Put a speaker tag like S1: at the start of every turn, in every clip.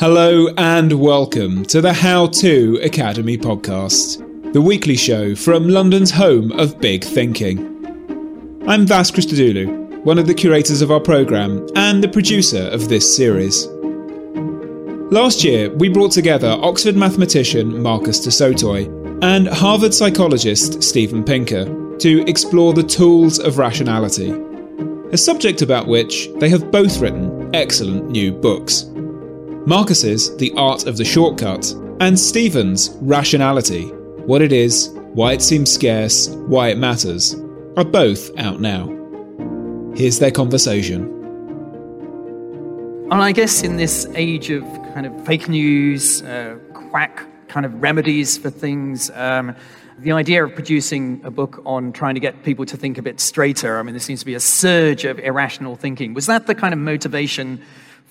S1: Hello and welcome to the How To Academy podcast, the weekly show from London's home of big thinking. I'm Vas Christodoulou, one of the curators of our programme and the producer of this series. Last year, we brought together Oxford mathematician Marcus du Sautoy and Harvard psychologist Steven Pinker to explore the tools of rationality, a subject about which they have both written excellent new books. Marcus's The Art of the Shortcut, and Steven's Rationality What It Is, Why It Seems Scarce, Why It Matters, are both out now. Here's their conversation.
S2: And I guess in this age of kind of fake news, uh, quack kind of remedies for things, um, the idea of producing a book on trying to get people to think a bit straighter, I mean, there seems to be a surge of irrational thinking. Was that the kind of motivation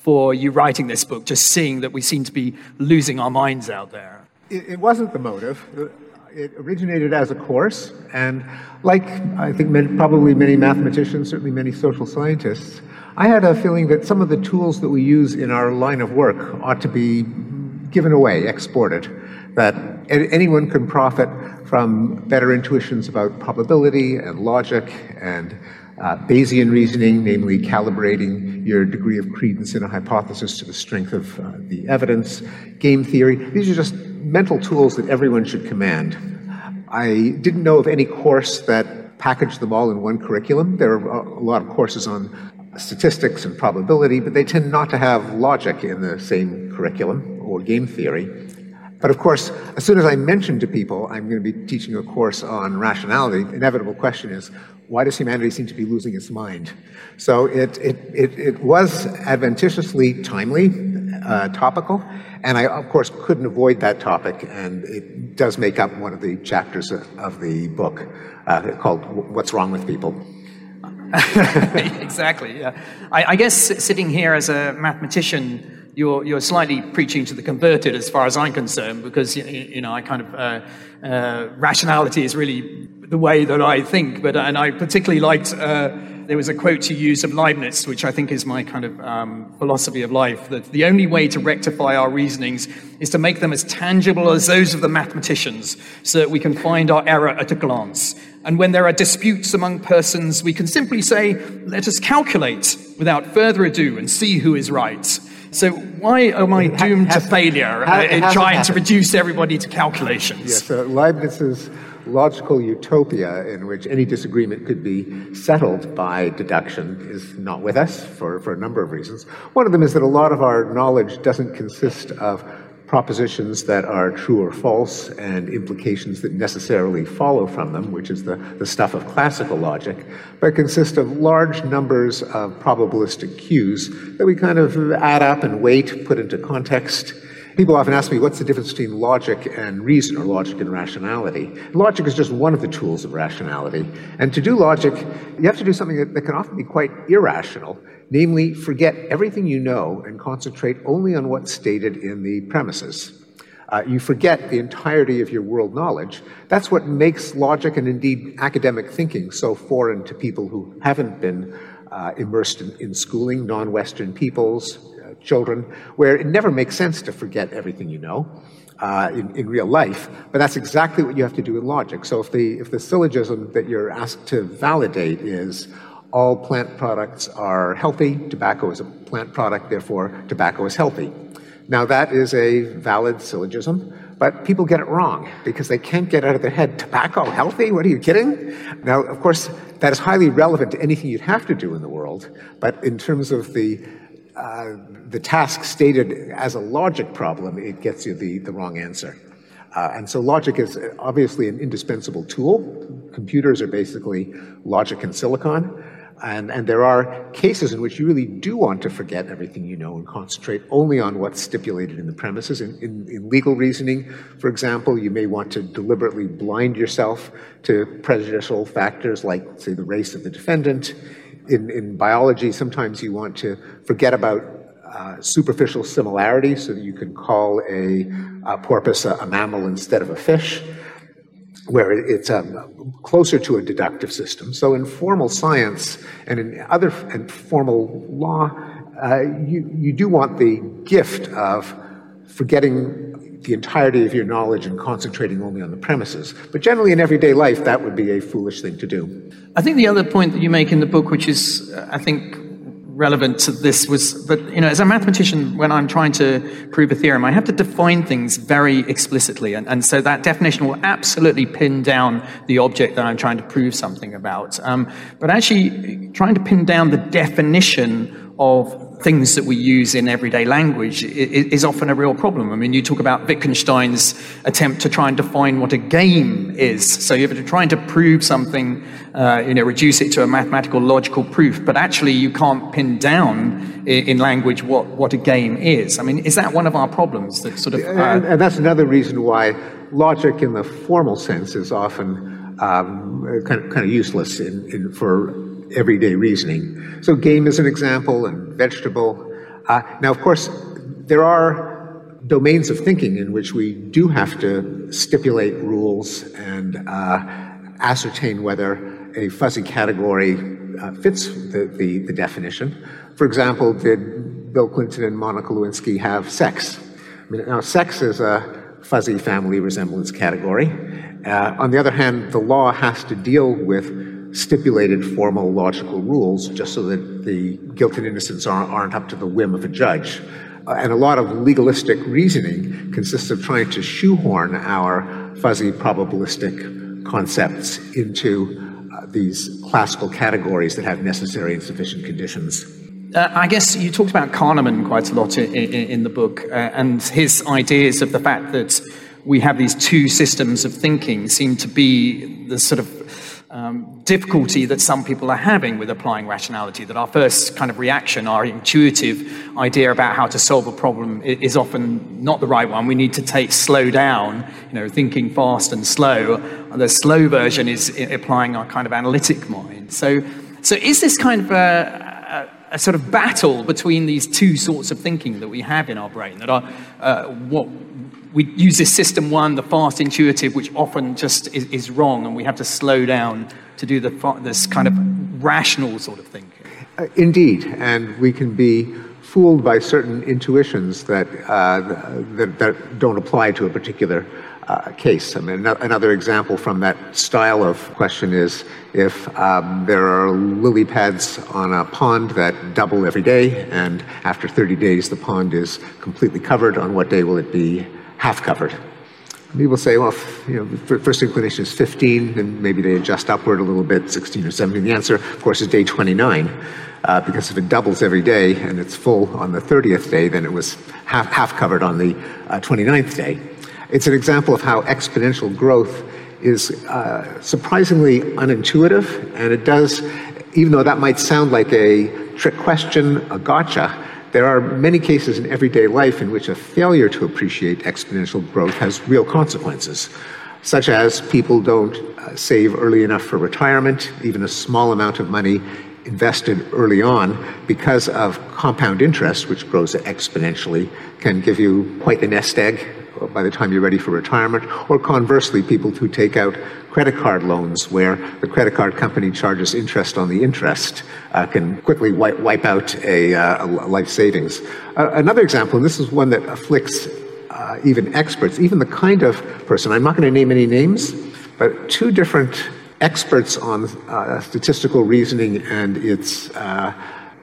S2: for you writing this book, just seeing that we seem to be losing our minds out there?
S3: It, it wasn't the motive. It originated as a course, and like I think many, probably many mathematicians, certainly many social scientists, I had a feeling that some of the tools that we use in our line of work ought to be given away, exported. That anyone can profit from better intuitions about probability and logic and uh, Bayesian reasoning, namely calibrating your degree of credence in a hypothesis to the strength of uh, the evidence, game theory. These are just mental tools that everyone should command. I didn't know of any course that packaged them all in one curriculum. There are a lot of courses on statistics and probability, but they tend not to have logic in the same curriculum or game theory. But of course, as soon as I mention to people I'm going to be teaching a course on rationality, the inevitable question is, why does humanity seem to be losing its mind? So it, it, it, it was adventitiously timely, uh, topical, and I, of course, couldn't avoid that topic, and it does make up one of the chapters of the book uh, called What's Wrong with People.
S2: exactly, yeah. I, I guess sitting here as a mathematician, you're, you're slightly preaching to the converted as far as I'm concerned, because, you know, I kind of, uh, uh, rationality is really the way that I think. But, and I particularly liked, uh, there was a quote you used of Leibniz, which I think is my kind of um, philosophy of life, that the only way to rectify our reasonings is to make them as tangible as those of the mathematicians, so that we can find our error at a glance. And when there are disputes among persons, we can simply say, let us calculate without further ado and see who is right. So why am I doomed to failure uh, in trying to reduce everybody to calculations?
S3: Yes, so Leibniz's logical utopia in which any disagreement could be settled by deduction is not with us for, for a number of reasons. One of them is that a lot of our knowledge doesn't consist of propositions that are true or false and implications that necessarily follow from them, which is the, the stuff of classical logic, but consist of large numbers of probabilistic cues that we kind of add up and weight, put into context, People often ask me, what's the difference between logic and reason, or logic and rationality? Logic is just one of the tools of rationality. And to do logic, you have to do something that, that can often be quite irrational, namely, forget everything you know and concentrate only on what's stated in the premises. Uh, you forget the entirety of your world knowledge. That's what makes logic and indeed academic thinking so foreign to people who haven't been uh, immersed in, in schooling, non Western peoples, uh, children, where it never makes sense to forget everything you know. Uh, in, in, real life, but that's exactly what you have to do in logic. So if the if the syllogism that you're asked to validate is all plant products are healthy, tobacco is a plant product, therefore tobacco is healthy. Now that is a valid syllogism, but people get it wrong because they can't get out of their head tobacco healthy? What are you kidding? Now, of course, that is highly relevant to anything you'd have to do in the world, but in terms of the uh, the task stated as a logic problem, it gets you the, the wrong answer. Uh, and so logic is obviously an indispensable tool. Computers are basically logic and silicon. And, and there are cases in which you really do want to forget everything you know and concentrate only on what's stipulated in the premises. In, in, in, legal reasoning, for example, you may want to deliberately blind yourself to prejudicial factors like, say, the race of the defendant. In, in biology, sometimes you want to forget about uh, superficial similarities so that you can call a, a porpoise a, a mammal instead of a fish where it's um, closer to a deductive system. So in formal science and in other and formal law, uh, you, you do want the gift of forgetting the entirety of your knowledge and concentrating only on the premises. But generally, in everyday life, that would be a foolish thing to do.
S2: I think the other point that you make in the book, which is, uh, I think, relevant to this was that, you know, as a mathematician, when I'm trying to prove a theorem, I have to define things very explicitly. And, and so that definition will absolutely pin down the object that I'm trying to prove something about. Um, but actually, trying to pin down the definition of things that we use in everyday language is often a real problem. I mean, you talk about Wittgenstein's attempt to try and define what a game is. So you're trying to prove something, uh, you know, reduce it to a mathematical logical proof, but actually you can't pin down in language what, what a game is. I mean, is that one of our problems that sort of. Uh,
S3: and, and, that's another reason why logic in the formal sense is often um, kind, of, kind of useless in, in, for everyday reasoning. So game is an example, and vegetable. Uh, now, of course, there are domains of thinking in which we do have to stipulate rules and uh, ascertain whether a fuzzy category uh, fits the, the, the, definition. For example, did Bill Clinton and Monica Lewinsky have sex? I mean, now, sex is a fuzzy family resemblance category. Uh, on the other hand, the law has to deal with stipulated formal logical rules just so that the guilt and innocence aren't, aren't up to the whim of a judge. Uh, and a lot of legalistic reasoning consists of trying to shoehorn our fuzzy probabilistic concepts into uh, these classical categories that have necessary and sufficient conditions.
S2: Uh, I guess you talked about Kahneman quite a lot in, in, in the book, uh, and his ideas of the fact that we have these two systems of thinking seem to be the sort of um, difficulty that some people are having with applying rationality. That our first kind of reaction, our intuitive idea about how to solve a problem, is often not the right one. We need to take slow down, you know, thinking fast and slow. The slow version is applying our kind of analytic mind. So, so is this kind of a, a, a sort of battle between these two sorts of thinking that we have in our brain? That are uh, what we use this system one, the fast intuitive, which often just is, is wrong, and we have to slow down to do the, this kind of rational sort of thinking.
S3: Uh, indeed, and we can be fooled by certain intuitions that, uh, that, that, don't apply to a particular uh, case. I mean, another example from that style of question is if um, there are lily pads on a pond that double every day, and after 30 days the pond is completely covered, on what day will it be half covered. People say, well, you know, first inclination is 15, and maybe they adjust upward a little bit, 16 or 17. The answer, of course, is day 29, uh, because if it doubles every day and it's full on the 30th day, then it was half, half covered on the uh, 29th day. It's an example of how exponential growth is uh, surprisingly unintuitive, and it does, even though that might sound like a trick question, a gotcha, there are many cases in everyday life in which a failure to appreciate exponential growth has real consequences, such as people don't uh, save early enough for retirement, even a small amount of money invested early on because of compound interest, which grows exponentially, can give you quite a nest egg by the time you're ready for retirement, or conversely, people who take out credit card loans where the credit card company charges interest on the interest uh, can quickly wipe, wipe out a, uh, a life savings. Uh, another example, and this is one that afflicts uh, even experts, even the kind of person, I'm not going to name any names, but two different experts on uh, statistical reasoning and its uh,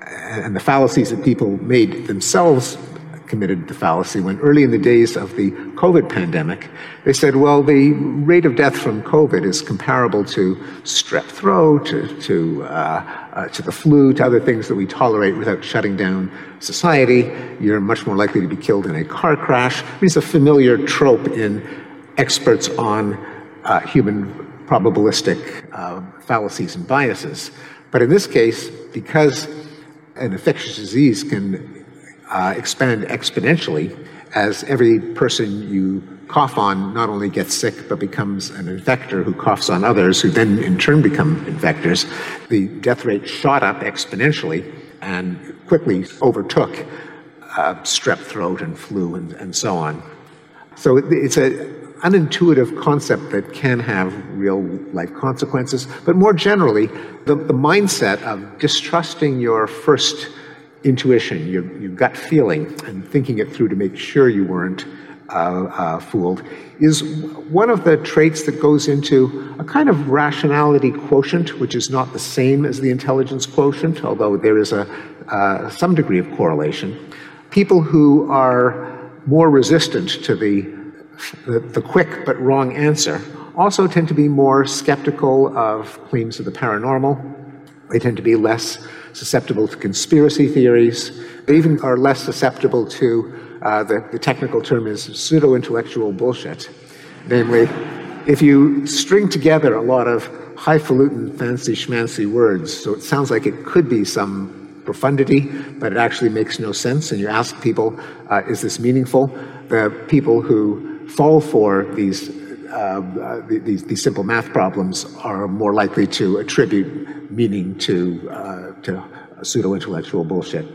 S3: and the fallacies that people made themselves committed the fallacy when early in the days of the COVID pandemic, they said, well, the rate of death from COVID is comparable to strep throat, to, to, uh, uh, to the flu, to other things that we tolerate without shutting down society. You're much more likely to be killed in a car crash. I mean, it's a familiar trope in experts on uh, human probabilistic uh, fallacies and biases. But in this case, because an infectious disease can uh, expand exponentially as every person you cough on not only gets sick but becomes an infector who coughs on others who then in turn become infectors. The death rate shot up exponentially and quickly overtook uh, strep throat and flu and, and so on. So it, it's an unintuitive concept that can have real life consequences, but more generally, the, the mindset of distrusting your first intuition, your, your gut feeling, and thinking it through to make sure you weren't uh, uh, fooled, is one of the traits that goes into a kind of rationality quotient, which is not the same as the intelligence quotient, although there is a uh, some degree of correlation. People who are more resistant to the, the, the quick but wrong answer also tend to be more skeptical of claims of the paranormal. They tend to be less susceptible to conspiracy theories. They even are less susceptible to uh, the, the technical term is pseudo intellectual bullshit. Namely, if you string together a lot of highfalutin, fancy schmancy words, so it sounds like it could be some profundity, but it actually makes no sense, and you ask people, uh, is this meaningful? The people who fall for these uh, uh, these, these, simple math problems are more likely to attribute meaning to, uh, to pseudo intellectual bullshit.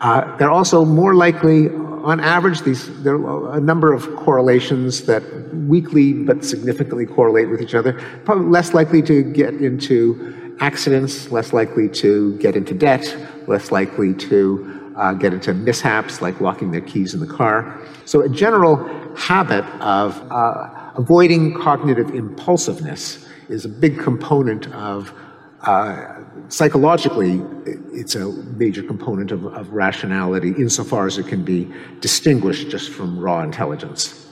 S3: Uh, they're also more likely, on average, these, there are a number of correlations that weakly but significantly correlate with each other. Probably less likely to get into accidents, less likely to get into debt, less likely to uh, get into mishaps like locking their keys in the car. So, a general habit of uh, avoiding cognitive impulsiveness is a big component of uh, psychologically, it's a major component of, of, rationality insofar as it can be distinguished just from raw intelligence.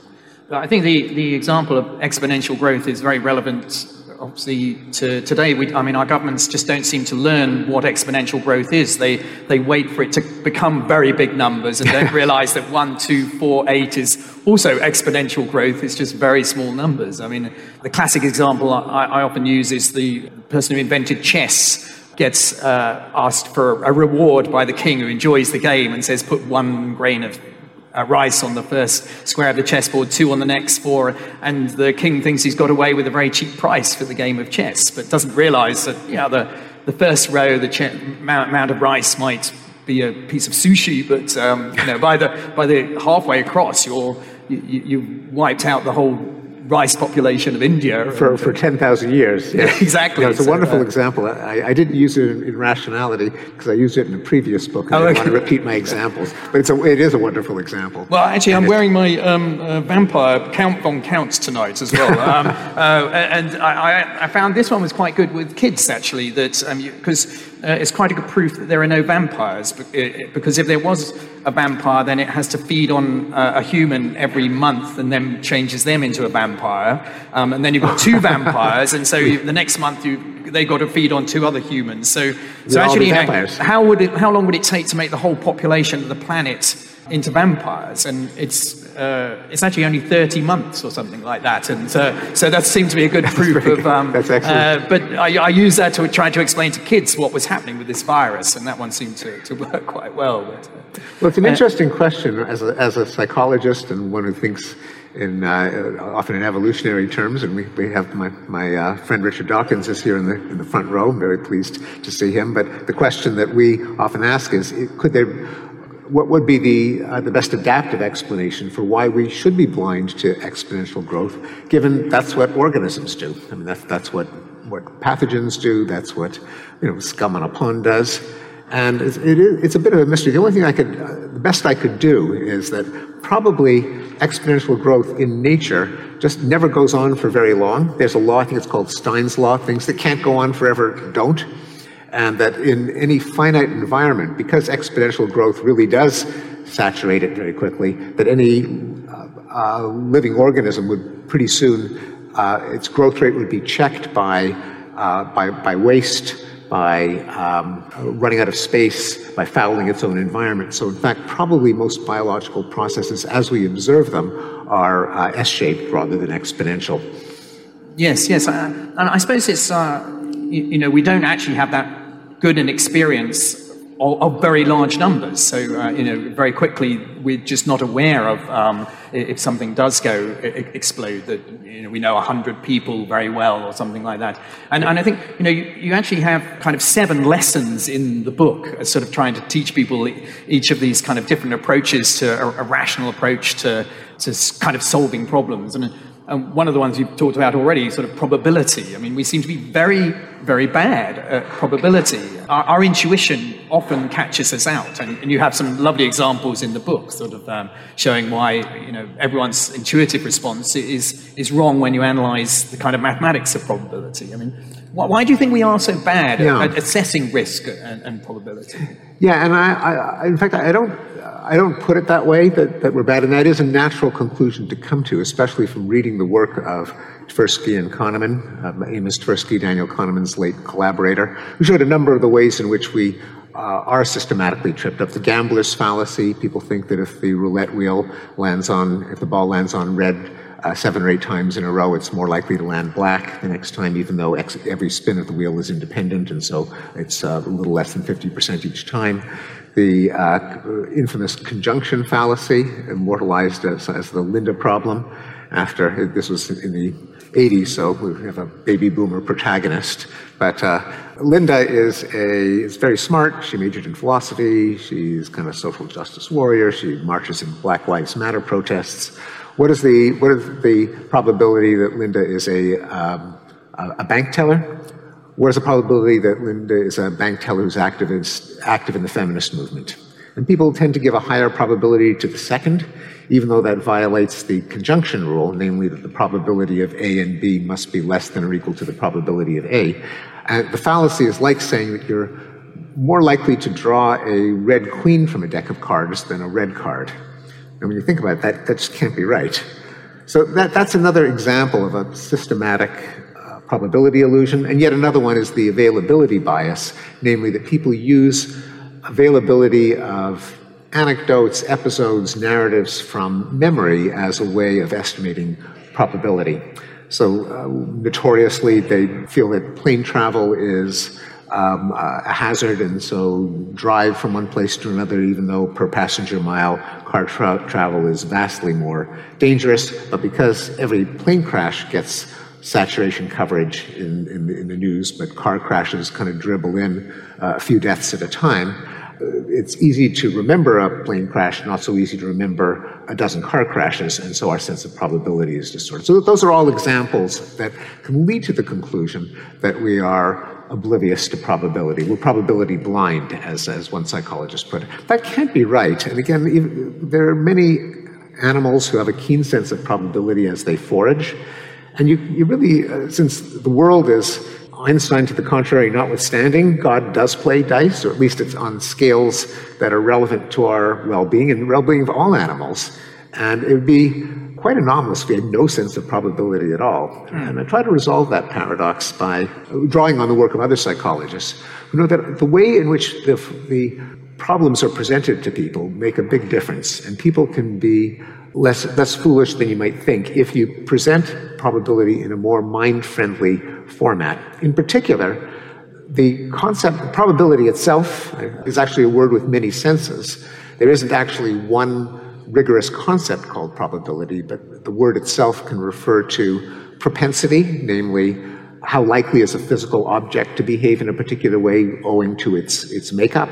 S2: I think the, the example of exponential growth is very relevant obviously to today, we, I mean, our governments just don't seem to learn what exponential growth is. They, they wait for it to become very big numbers and don't realize that one, two, four, eight is also exponential growth. It's just very small numbers. I mean, the classic example I, I often use is the person who invented chess gets uh, asked for a reward by the king who enjoys the game and says, put one grain of uh, rice on the first square of the chessboard, two on the next, four, and the king thinks he's got away with a very cheap price for the game of chess, but doesn't realize that yeah, the, the first row, the amount of rice might be a piece of sushi, but um, you know, by the by the halfway across, you're you, you wiped out the whole rice population of India.
S3: For, for 10,000 years.
S2: Yeah. exactly.
S3: it's a so, wonderful uh, example. I, I, didn't use it in, in rationality because I used it in a previous book and oh, I okay. want to repeat my examples. But it's a, it is a wonderful example.
S2: Well, actually, I'm wearing my um, uh, vampire Count von Counts tonight as well. um, uh, and I, I, found this one was quite good with kids, actually, that because um, uh, it's quite a good proof that there are no vampires. Because if there was a vampire, then it has to feed on uh, a human every month and then changes them into a vampire. Um, and then you've got two vampires, and so you, the next month you, they've got to feed on two other humans. So, so actually, you know, how, would it, how long would it take to make the whole population of the planet into vampires? And it's uh, it's actually only 30 months or something like that. And uh, so that seemed to be a good proof
S3: of. Um, That's excellent.
S2: Uh, but I, I used that to try to explain to kids what was happening with this virus, and that one seemed to, to work quite well. But,
S3: uh, well, it's an uh, interesting question as a, as a psychologist and one who thinks in uh, often in evolutionary terms, and we, we have my, my uh, friend Richard Dawkins is here in the, in the front row. I'm very pleased to see him. But the question that we often ask is, could there what would be the, uh, the best adaptive explanation for why we should be blind to exponential growth, given that's what organisms do. I mean, that's, that's what, what pathogens do, that's what you know, scum on a pond does. And it's, it is, it's a bit of a mystery. The only thing I could, uh, the best I could do is that probably exponential growth in nature just never goes on for very long. There's a law, I think it's called Stein's law, things that can't go on forever don't and that in any finite environment, because exponential growth really does saturate it very quickly, that any uh, uh, living organism would pretty soon, uh, its growth rate would be checked by, uh, by, by waste, by um, running out of space, by fouling its own environment. So, in fact, probably most biological processes, as we observe them, are uh, S shaped rather than exponential.
S2: Yes, yes. Uh, and I suppose it's, you, know, we don't actually have that good an experience of, of very large numbers. So, uh, you know, very quickly, we're just not aware of um, if something does go explode that you know, we know 100 people very well or something like that. And, and I think, you know, you, you, actually have kind of seven lessons in the book, sort of trying to teach people each of these kind of different approaches to a, a rational approach to, to kind of solving problems. And and one of the ones you've talked about already, sort of probability. I mean, we seem to be very, very bad at probability. Our, our intuition often catches us out, and, and, you have some lovely examples in the book, sort of um, showing why you know everyone's intuitive response is is wrong when you analyze the kind of mathematics of probability. I mean, why, why do you think we are so bad yeah. at, at, assessing risk and, and probability?
S3: Yeah, and I, I, in fact, I don't I don't put it that way, that, that we're bad, and that is a natural conclusion to come to, especially from reading the work of Tversky and Kahneman, uh, Amos Tversky, Daniel Kahneman's late collaborator, who showed a number of the ways in which we uh, are systematically tripped up. The gambler's fallacy, people think that if the roulette wheel lands on, if the ball lands on red, uh, seven or eight times in a row, it's more likely to land black the next time, even though ex- every spin of the wheel is independent, and so it's uh, a little less than 50% each time the uh, infamous conjunction fallacy, immortalized as, as, the Linda problem. After this was in the 80s, so we have a baby boomer protagonist. But uh, Linda is a is very smart. She majored in philosophy. She's kind of a social justice warrior. She marches in Black Lives Matter protests. What is the what is the probability that Linda is a um, a bank teller? Where's the probability that Linda is a bank teller who's active in, active in the feminist movement? And people tend to give a higher probability to the second, even though that violates the conjunction rule, namely that the probability of A and B must be less than or equal to the probability of A. And the fallacy is like saying that you're more likely to draw a red queen from a deck of cards than a red card. And when you think about it, that, that just can't be right. So that, that's another example of a systematic probability illusion. And yet another one is the availability bias, namely that people use availability of anecdotes, episodes, narratives from memory as a way of estimating probability. So, uh, notoriously, they feel that plane travel is um, a hazard, and so drive from one place to another, even though per passenger mile car tra- travel is vastly more dangerous. But because every plane crash gets saturation coverage in, in, the, in, the, news, but car crashes kind of dribble in uh, a few deaths at a time. Uh, it's easy to remember a plane crash, not so easy to remember a dozen car crashes, and so our sense of probability is distorted. So those are all examples that can lead to the conclusion that we are oblivious to probability. We're probability blind, as, as one psychologist put it. That can't be right. And again, even, there are many animals who have a keen sense of probability as they forage. And you, you really, uh, since the world is Einstein to the contrary notwithstanding, God does play dice, or at least it's on scales that are relevant to our well being and well being of all animals. And it would be quite anomalous if we had no sense of probability at all. Mm. And I try to resolve that paradox by drawing on the work of other psychologists who know that the way in which the, the problems are presented to people make a big difference. And people can be less, less foolish than you might think if you present probability in a more mind friendly format. In particular, the concept, probability itself is actually a word with many senses. There isn't actually one rigorous concept called probability, but the word itself can refer to propensity, namely, how likely is a physical object to behave in a particular way owing to its, its makeup.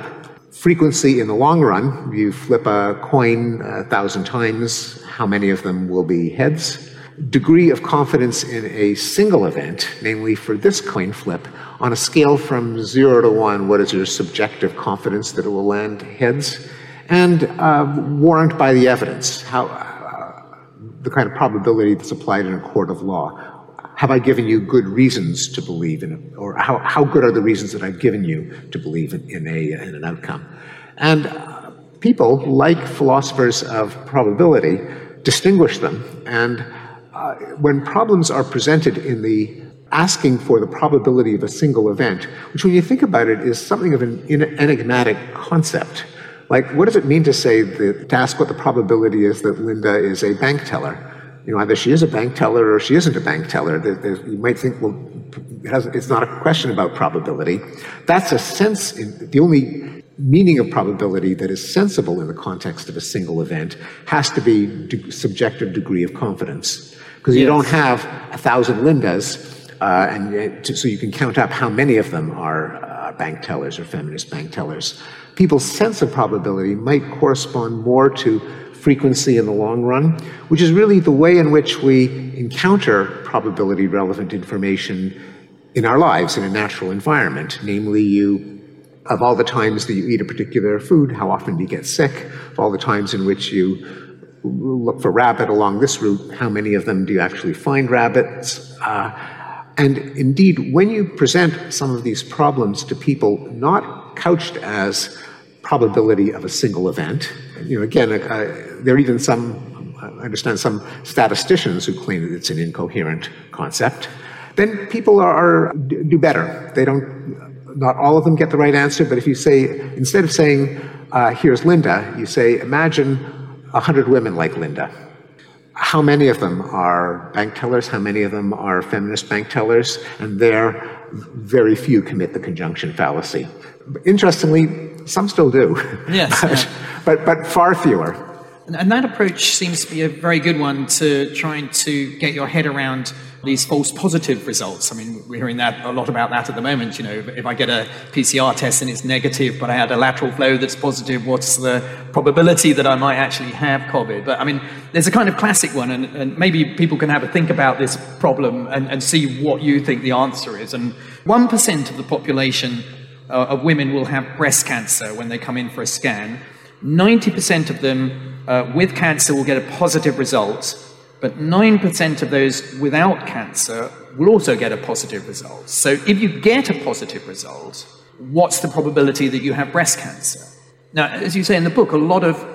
S3: Frequency in the long run, you flip a coin a thousand times, how many of them will be heads? Degree of confidence in a single event, namely for this coin flip, on a scale from zero to one, what is your subjective confidence that it will land heads? And uh, warrant by the evidence, how, uh, the kind of probability that's applied in a court of law have I given you good reasons to believe in it? Or how, how good are the reasons that I've given you to believe in, in a, in an outcome? And uh, people, like philosophers of probability, distinguish them. And uh, when problems are presented in the asking for the probability of a single event, which when you think about it is something of an enigmatic concept. Like, what does it mean to say that, to ask what the probability is that Linda is a bank teller? You know, either she is a bank teller or she isn't a bank teller. you might think, well, it has, it's not a question about probability. That's a sense, in, the only meaning of probability that is sensible in the context of a single event has to be de- subjective degree of confidence. Because yes. you don't have a thousand Lindas, uh, and to, so you can count up how many of them are uh, bank tellers or feminist bank tellers. People's sense of probability might correspond more to frequency in the long run, which is really the way in which we encounter probability relevant information in our lives in a natural environment. Namely, you, of all the times that you eat a particular food, how often do you get sick? Of all the times in which you look for rabbit along this route, how many of them do you actually find rabbits? Uh, and indeed, when you present some of these problems to people not couched as probability of a single event. You know, again, uh, there are even some, I understand some statisticians who claim that it's an incoherent concept. Then people are, are do better. They don't. Not all of them get the right answer, but if you say instead of saying uh, "Here's Linda," you say, "Imagine a hundred women like Linda." How many of them are bank tellers? How many of them are feminist bank tellers? And there, very few commit the conjunction fallacy. Interestingly, some still do.
S2: Yes.
S3: but. But, but, far fewer.
S2: And, that approach seems to be a very good one to trying to get your head around these false positive results. I mean, we're hearing that a lot about that at the moment. You know, if I get a PCR test and it's negative, but I had a lateral flow that's positive, what's the probability that I might actually have COVID? But I mean, there's a kind of classic one, and, and maybe people can have a think about this problem and, and see what you think the answer is. And 1% of the population uh, of women will have breast cancer when they come in for a scan. 90% of them uh, with cancer will get a positive result, but 9% of those without cancer will also get a positive result. So if you get a positive result, what's the probability that you have breast cancer? Now, as you say in the book, a lot of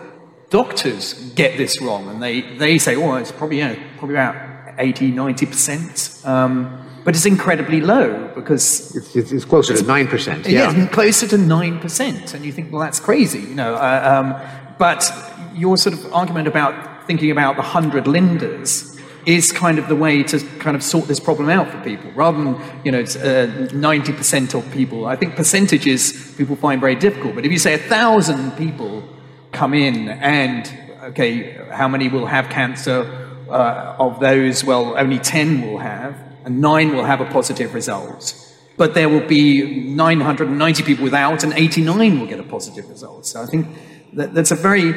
S2: doctors get this wrong, and they, they say, oh, it's probably, you know, probably about 80, 90%. Um, but it's incredibly low because
S3: it's, it's closer to nine percent. Yeah.
S2: yeah, closer to nine percent, and you think, well, that's crazy, you know. Uh, um, but your sort of argument about thinking about the hundred Lindas is kind of the way to kind of sort this problem out for people, rather than you know uh, ninety uh, percent of people. I think percentages people find very difficult, but if you say a thousand people come in and okay, how many will have cancer? Uh, of those, well, only 10 will have and nine will have a positive result. But there will be 990 people without, and 89 will get a positive result. So I think that, that's a very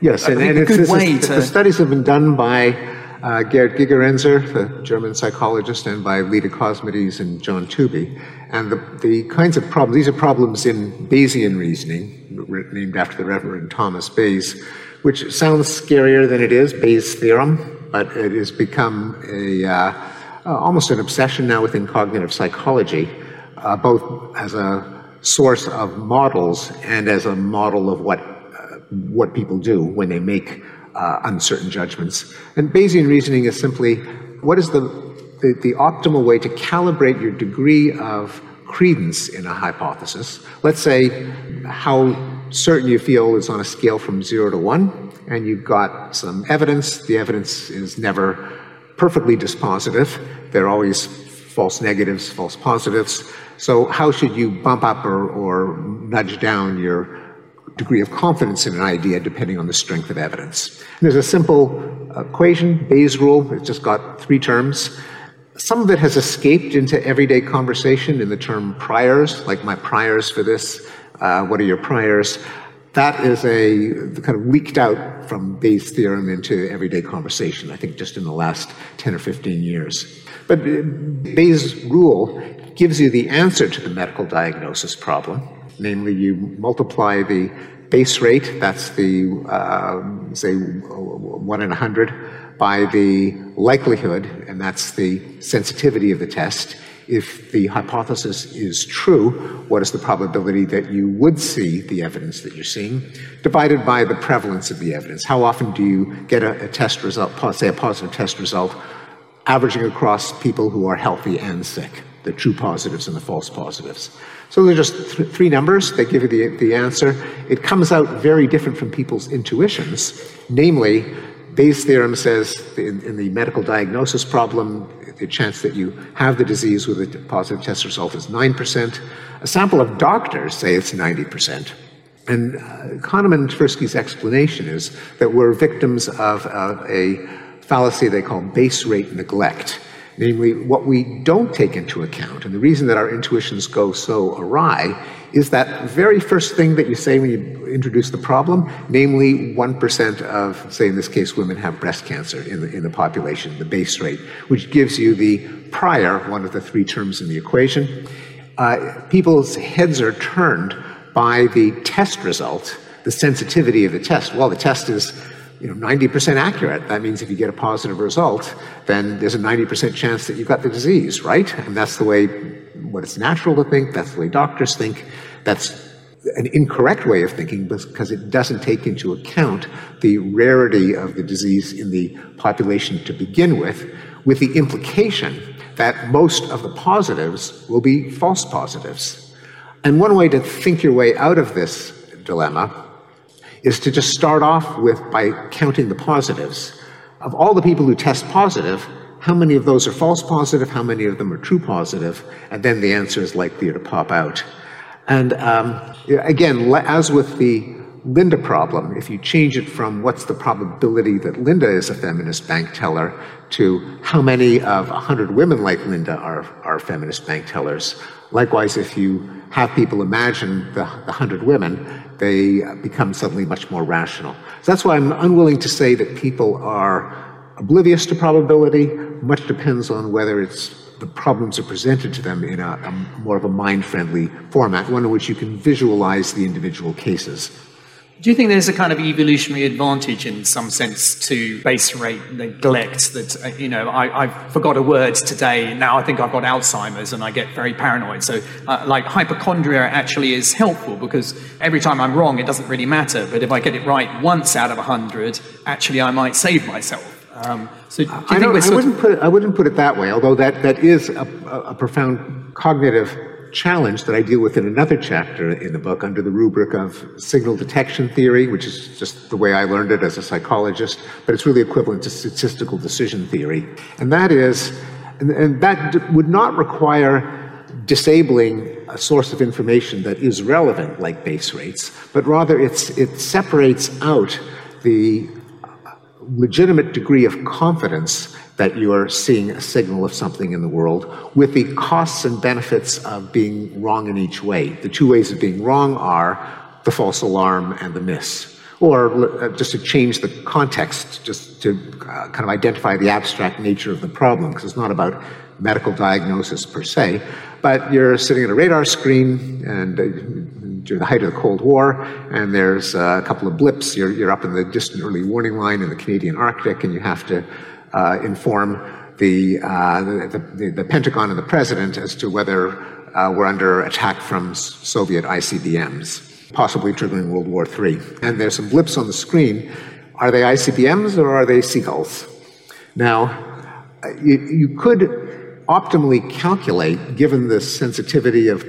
S3: yes, and, and
S2: good way
S3: to.
S2: The
S3: studies have been done by uh, Gerd Gigerenzer, the German psychologist, and by Leda Cosmides and John Tooby. And the, the kinds of problems, these are problems in Bayesian reasoning, named after the Reverend Thomas Bayes, which sounds scarier than it is, Bayes' theorem, but it has become a. Uh, uh, almost an obsession now within cognitive psychology, uh, both as a source of models and as a model of what uh, what people do when they make uh, uncertain judgments. And Bayesian reasoning is simply what is the, the, the optimal way to calibrate your degree of credence in a hypothesis. Let's say how certain you feel is on a scale from zero to one, and you've got some evidence. The evidence is never perfectly dispositive. There are always false negatives, false positives. So how should you bump up or, or nudge down your degree of confidence in an idea depending on the strength of evidence? And there's a simple equation, Bayes' rule. It's just got three terms. Some of it has escaped into everyday conversation in the term priors, like my priors for this uh, what are your priors? That is a kind of leaked out from Bayes' theorem into everyday conversation, I think just in the last 10 or 15 years. But uh, Bayes' rule gives you the answer to the medical diagnosis problem. Namely, you multiply the base rate, that's the, uh, say, 1 in 100, by the likelihood, and that's the sensitivity of the test, if the hypothesis is true, what is the probability that you would see the evidence that you're seeing, divided by the prevalence of the evidence. How often do you get a, a test result, say a positive test result, averaging across people who are healthy and sick, the true positives and the false positives? So they're just th- three numbers. that give you the, the answer. It comes out very different from people's intuitions. Namely, Bayes' theorem says in, in, the medical diagnosis problem, the chance that you have the disease with a positive test result is 9%. A sample of doctors say it's 90%. And uh, Kahneman and Tversky's explanation is that we're victims of, of a fallacy they call base rate neglect. Namely, what we don't take into account, and the reason that our intuitions go so awry, is that very first thing that you say when you introduce the problem, namely 1% of, say in this case, women have breast cancer in the, in the population, the base rate, which gives you the prior, one of the three terms in the equation. Uh, people's heads are turned by the test result, the sensitivity of the test. Well, the test is you know, 90% accurate. That means if you get a positive result, then there's a 90% chance that you've got the disease, right? And that's the way, what it's natural to think, that's the way doctors think. That's an incorrect way of thinking because it doesn't take into account the rarity of the disease in the population to begin with, with the implication that most of the positives will be false positives. And one way to think your way out of this dilemma is to just start off with by counting the positives. Of all the people who test positive, how many of those are false positive? How many of them are true positive? And then the answer is likely to pop out. And um, again, as with the Linda problem, if you change it from what's the probability that Linda is a feminist bank teller to how many of 100 women like Linda are, are feminist bank tellers, likewise, if you have people imagine the, the 100 women, they become suddenly much more rational. So that's why I'm unwilling to say that people are oblivious to probability. Much depends on whether it's the problems are presented to them in a, a more of a mind-friendly format, one in which you can visualize the individual cases.
S2: Do you think there's a kind of evolutionary advantage in some sense to base rate neglect that, uh, you know, I, I, forgot a word today, now I think I've got Alzheimer's and I get very paranoid. So, uh, like, hypochondria actually is helpful because every time I'm wrong, it doesn't really matter. But if I get it right once out of a 100, actually I might save myself. Um, so do you
S3: I,
S2: think
S3: I, wouldn't put it, I wouldn't put it that way, although that, that is a, a profound cognitive challenge that I deal with in another chapter in the book under the rubric of signal detection theory, which is just the way I learned it as a psychologist, but it's really equivalent to statistical decision theory. And that is, and, and that would not require disabling a source of information that is relevant, like base rates, but rather it's, it separates out the legitimate degree of confidence that you are seeing a signal of something in the world with the costs and benefits of being wrong in each way. The two ways of being wrong are the false alarm and the miss. Or uh, just to change the context, just to uh, kind of identify the abstract nature of the problem, because it's not about medical diagnosis per se, but you're sitting at a radar screen and uh, during the height of the Cold War, and there's uh, a couple of blips. You're, you're up in the distant early warning line in the Canadian Arctic, and you have to uh, inform the, uh, the, the, the, Pentagon and the President as to whether uh, we're under attack from Soviet ICBMs, possibly triggering World War III. And there's some blips on the screen. Are they ICBMs or are they seagulls? Now, you, you could optimally calculate, given the sensitivity of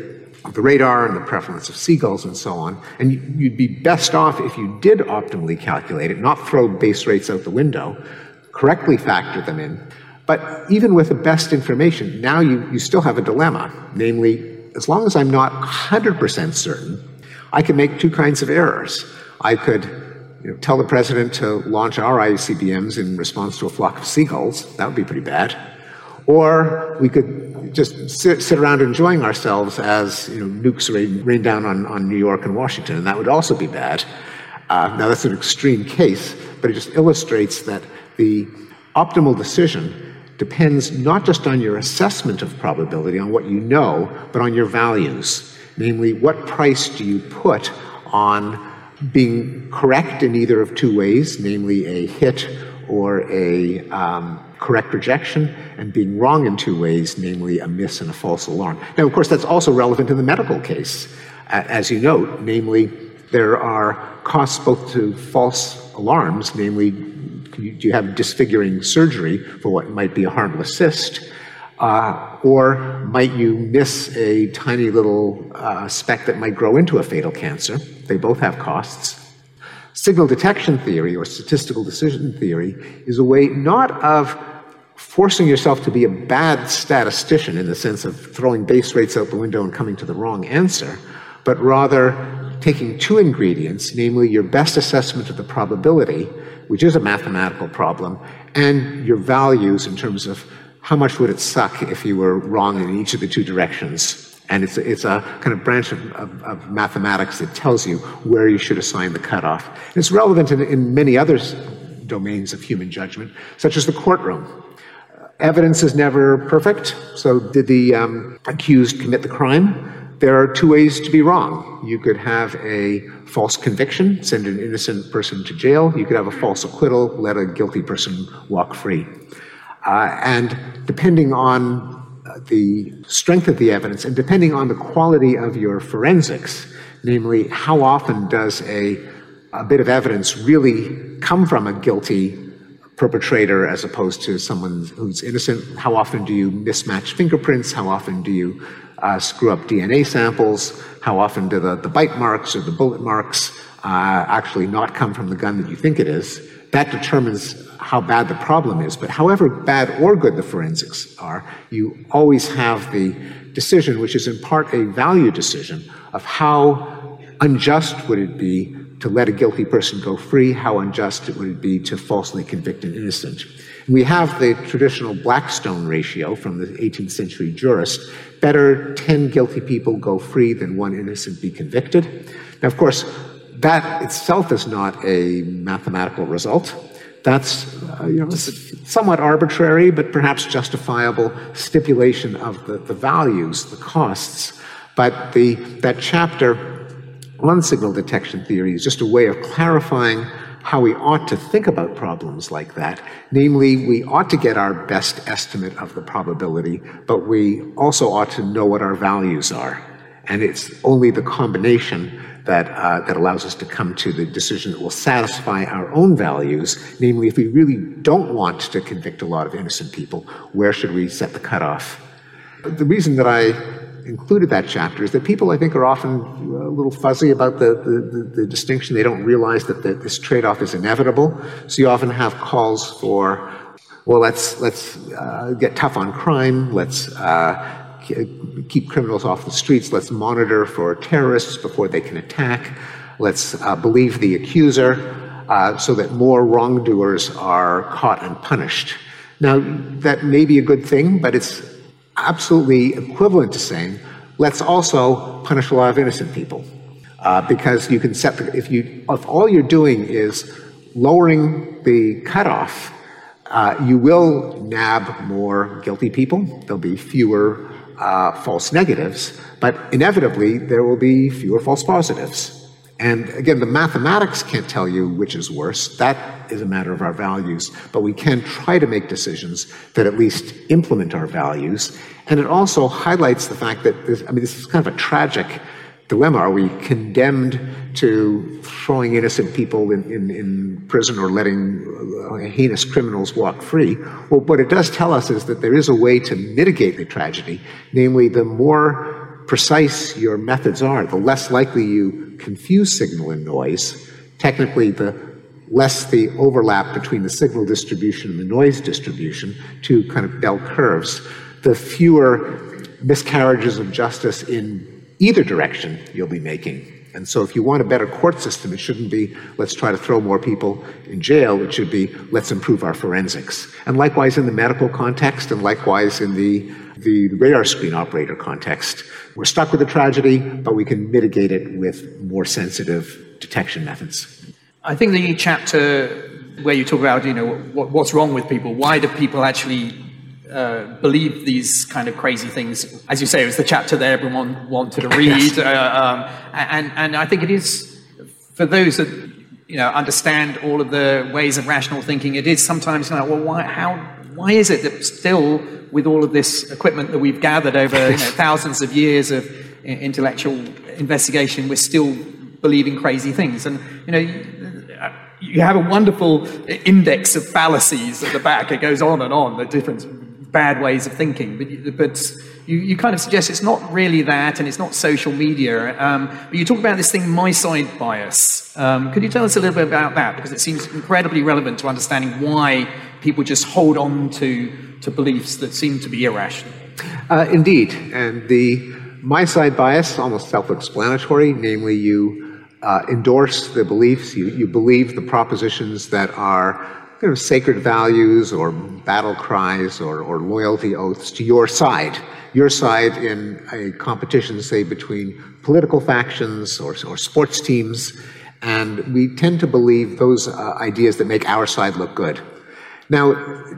S3: the radar and the prevalence of seagulls and so on. And you'd be best off if you did optimally calculate it, not throw base rates out the window, correctly factor them in. But even with the best information, now you, you still have a dilemma. Namely, as long as I'm not 100% certain, I can make two kinds of errors. I could you know, tell the president to launch our ICBMs in response to a flock of seagulls. That would be pretty bad. Or we could just sit, sit around enjoying ourselves as you know, nukes rain, rain down on, on New York and Washington, and that would also be bad. Uh, now, that's an extreme case, but it just illustrates that the optimal decision depends not just on your assessment of probability, on what you know, but on your values. Namely, what price do you put on being correct in either of two ways, namely a hit or a um, correct rejection, and being wrong in two ways, namely a miss and a false alarm. Now, of course, that's also relevant in the medical case, as you note, namely, there are costs both to false alarms, namely, do you have disfiguring surgery for what might be a harmless cyst? Uh, or might you miss a tiny little uh, speck that might grow into a fatal cancer? They both have costs. Signal detection theory or statistical decision theory is a way not of forcing yourself to be a bad statistician in the sense of throwing base rates out the window and coming to the wrong answer, but rather taking two ingredients, namely your best assessment of the probability, which is a mathematical problem, and your values in terms of how much would it suck if you were wrong in each of the two directions and it's it's a kind of branch of, of, of, mathematics that tells you where you should assign the cutoff. And it's relevant in, in many other domains of human judgment, such as the courtroom. Evidence is never perfect, so did the um, accused commit the crime? There are two ways to be wrong. You could have a false conviction, send an innocent person to jail. You could have a false acquittal, let a guilty person walk free. Uh, and depending on the strength of the evidence and depending on the quality of your forensics, namely, how often does a, a bit of evidence really come from a guilty perpetrator as opposed to someone who's innocent? How often do you mismatch fingerprints? How often do you uh, screw up DNA samples? How often do the, the bite marks or the bullet marks uh, actually not come from the gun that you think it is? That determines how bad the problem is. But however bad or good the forensics are, you always have the decision, which is in part a value decision, of how unjust would it be to let a guilty person go free, how unjust it would it be to falsely convict an innocent. We have the traditional Blackstone ratio from the 18th century jurist better 10 guilty people go free than one innocent be convicted. Now, of course, that itself is not a mathematical result. That's uh, you know, somewhat arbitrary, but perhaps justifiable stipulation of the, the values, the costs. But the, that chapter on signal detection theory is just a way of clarifying how we ought to think about problems like that. Namely, we ought to get our best estimate of the probability, but we also ought to know what our values are. And it's only the combination that, uh, that allows us to come to the decision that will satisfy our own values. Namely, if we really don't want to convict a lot of innocent people, where should we set the cutoff? The reason that I included that chapter is that people, I think, are often a little fuzzy about the, the, the, the distinction. They don't realize that the, this trade off is inevitable. So you often have calls for, well, let's, let's uh, get tough on crime, let's uh, keep criminals off the streets. Let's monitor for terrorists before they can attack. Let's uh, believe the accuser uh, so that more wrongdoers are caught and punished. Now, that may be a good thing, but it's absolutely equivalent to saying, let's also punish a lot of innocent people. Uh, because you can set the, if you, if all you're doing is lowering the cutoff, uh, you will nab more guilty people. There'll be fewer uh, false negatives, but inevitably there will be fewer false positives. And again, the mathematics can't tell you which is worse. That is a matter of our values. But we can try to make decisions that at least implement our values. And it also highlights the fact that, I mean, this is kind of a tragic dilemma. Are we condemned to throwing innocent people in, in, in prison or letting uh, heinous criminals walk free? Well, what it does tell us is that there is a way to mitigate the tragedy. Namely, the more precise your methods are, the less likely you confuse signal and noise. Technically, the less the overlap between the signal distribution and the noise distribution, two kind of bell curves, the fewer miscarriages of justice in either direction you'll be making. And so if you want a better court system, it shouldn't be let's try to throw more people in jail. It should be let's improve our forensics. And likewise in the medical context and likewise in the, the radar screen operator context. We're stuck with a tragedy, but we can mitigate it with more sensitive detection methods.
S2: I think the chapter where you talk about, you know, what, what's wrong with people, why do people actually uh, believe these kind of crazy things. As you say, it was the chapter that everyone wanted to read, uh, um, and and I think it is for those that you know understand all of the ways of rational thinking. It is sometimes like, well, why how why is it that still with all of this equipment that we've gathered over you know, thousands of years of intellectual investigation, we're still believing crazy things, and you know you have a wonderful index of fallacies at the back. It goes on and on, the different bad ways of thinking. But, but you, you, kind of suggest it's not really that and it's not social media. Um, but you talk about this thing, my side bias. Um, could you tell us a little bit about that? Because it seems incredibly relevant to understanding why people just hold on to, to beliefs that seem to be irrational.
S3: Uh, indeed. And the my side bias, almost self explanatory, namely, you uh, endorse the beliefs, you, you believe the propositions that are kind of sacred values or battle cries or, or loyalty oaths to your side, your side in a competition, say, between political factions or, or sports teams. And we tend to believe those uh, ideas that make our side look good. Now,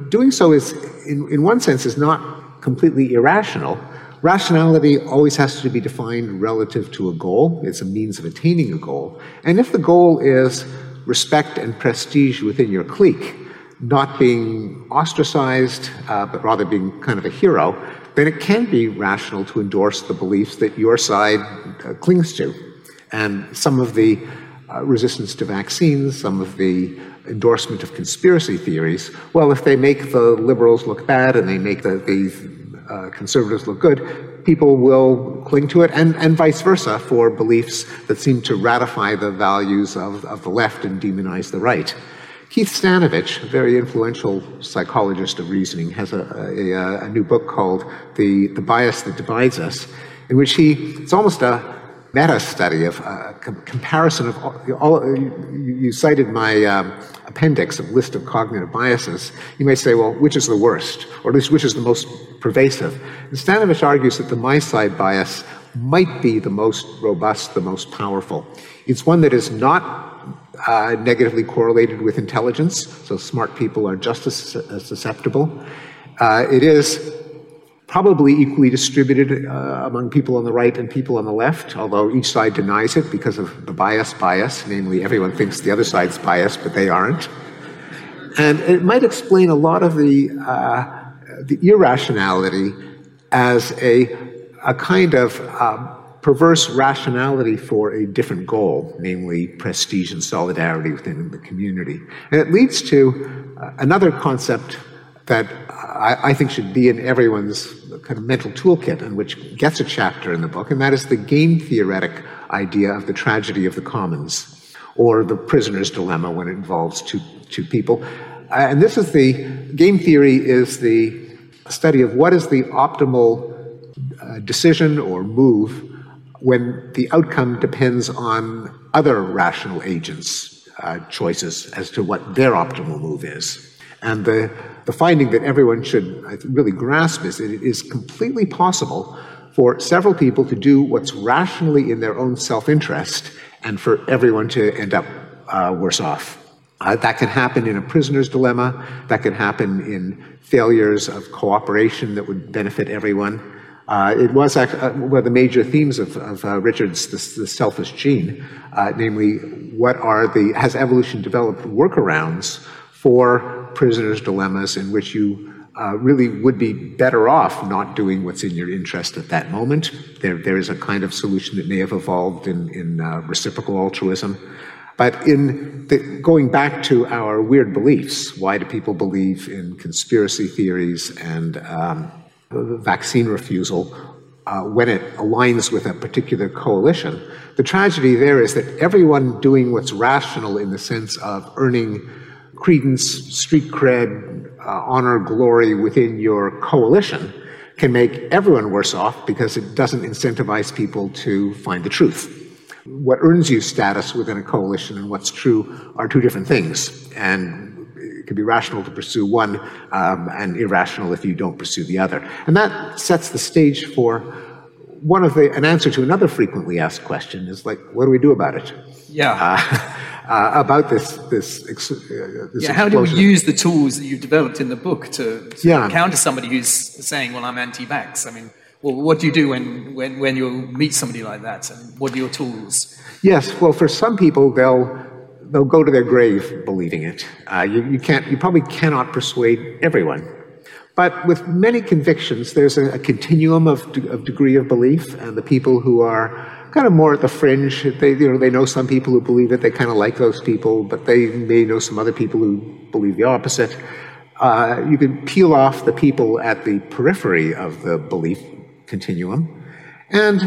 S3: doing so is, in, in one sense, is not completely irrational. Rationality always has to be defined relative to a goal. It's a means of attaining a goal. And if the goal is respect and prestige within your clique, not being ostracized, uh, but rather being kind of a hero, then it can be rational to endorse the beliefs that your side uh, clings to. And some of the uh, resistance to vaccines, some of the endorsement of conspiracy theories, well, if they make the liberals look bad and they make the, the uh, conservatives look good, people will cling to it, and, and vice versa for beliefs that seem to ratify the values of, of the left and demonize the right. Keith Stanovich, a very influential psychologist of reasoning, has a, a, a, new book called the, the Bias That Divides Us, in which he, it's almost a meta study of a uh, com- comparison of all, all you, you, cited my um, appendix of list of cognitive biases. You may say, well, which is the worst, or at least which is the most pervasive? And Stanovich argues that the my side bias might be the most robust, the most powerful. It's one that is not uh, negatively correlated with intelligence, so smart people are just as, susceptible. Uh, it is probably equally distributed uh, among people on the right and people on the left, although each side denies it because of the bias bias, namely everyone thinks the other side's biased, but they aren't. And it might explain a lot of the, uh, the irrationality as a, a kind of uh, perverse rationality for a different goal, namely prestige and solidarity within the community. And it leads to uh, another concept that I, I, think should be in everyone's kind of mental toolkit and which gets a chapter in the book, and that is the game theoretic idea of the tragedy of the commons, or the prisoner's dilemma when it involves two, two people. And this is the game theory is the study of what is the optimal uh, decision or move when the outcome depends on other rational agents' uh, choices as to what their optimal move is. And the, the finding that everyone should really grasp is that it is completely possible for several people to do what's rationally in their own self interest and for everyone to end up uh, worse off. Uh, that can happen in a prisoner's dilemma, that can happen in failures of cooperation that would benefit everyone. Uh, it was uh, one of the major themes of, of uh, Richard's the, the, selfish gene, uh, namely, what are the has evolution developed workarounds for prisoners' dilemmas in which you uh, really would be better off not doing what's in your interest at that moment. There, there is a kind of solution that may have evolved in, in uh, reciprocal altruism. But in the, going back to our weird beliefs, why do people believe in conspiracy theories and um, vaccine refusal uh, when it aligns with a particular coalition. The tragedy there is that everyone doing what's rational in the sense of earning credence, street cred, uh, honor, glory within your coalition can make everyone worse off because it doesn't incentivize people to find the truth. what earns you status within a coalition and what's true are two different things. And it can be rational to pursue one um, and irrational if you don't pursue the other. And that sets the stage for one of the, an answer to another frequently asked question is like, what do we do about it?
S2: Yeah. Uh,
S3: uh, about this, this, uh,
S2: this yeah, how do we use the tools that you've developed in the book to, to yeah. counter somebody who's saying, well, I'm anti-vax? I mean, well, what do you do when, when, when you meet somebody like that? And what are your tools?
S3: Yes, well, for some people, they'll, they'll go to their grave believing it. Uh, you, you, can't, you probably cannot persuade everyone. But with many convictions, there's a, a continuum of, de- of degree of belief, and the people who are kind of more at the fringe, they, you know, they know some people who believe it, they kind of like those people, but they may know some other people who believe the opposite. Uh, you can peel off the people at the periphery of the belief continuum. And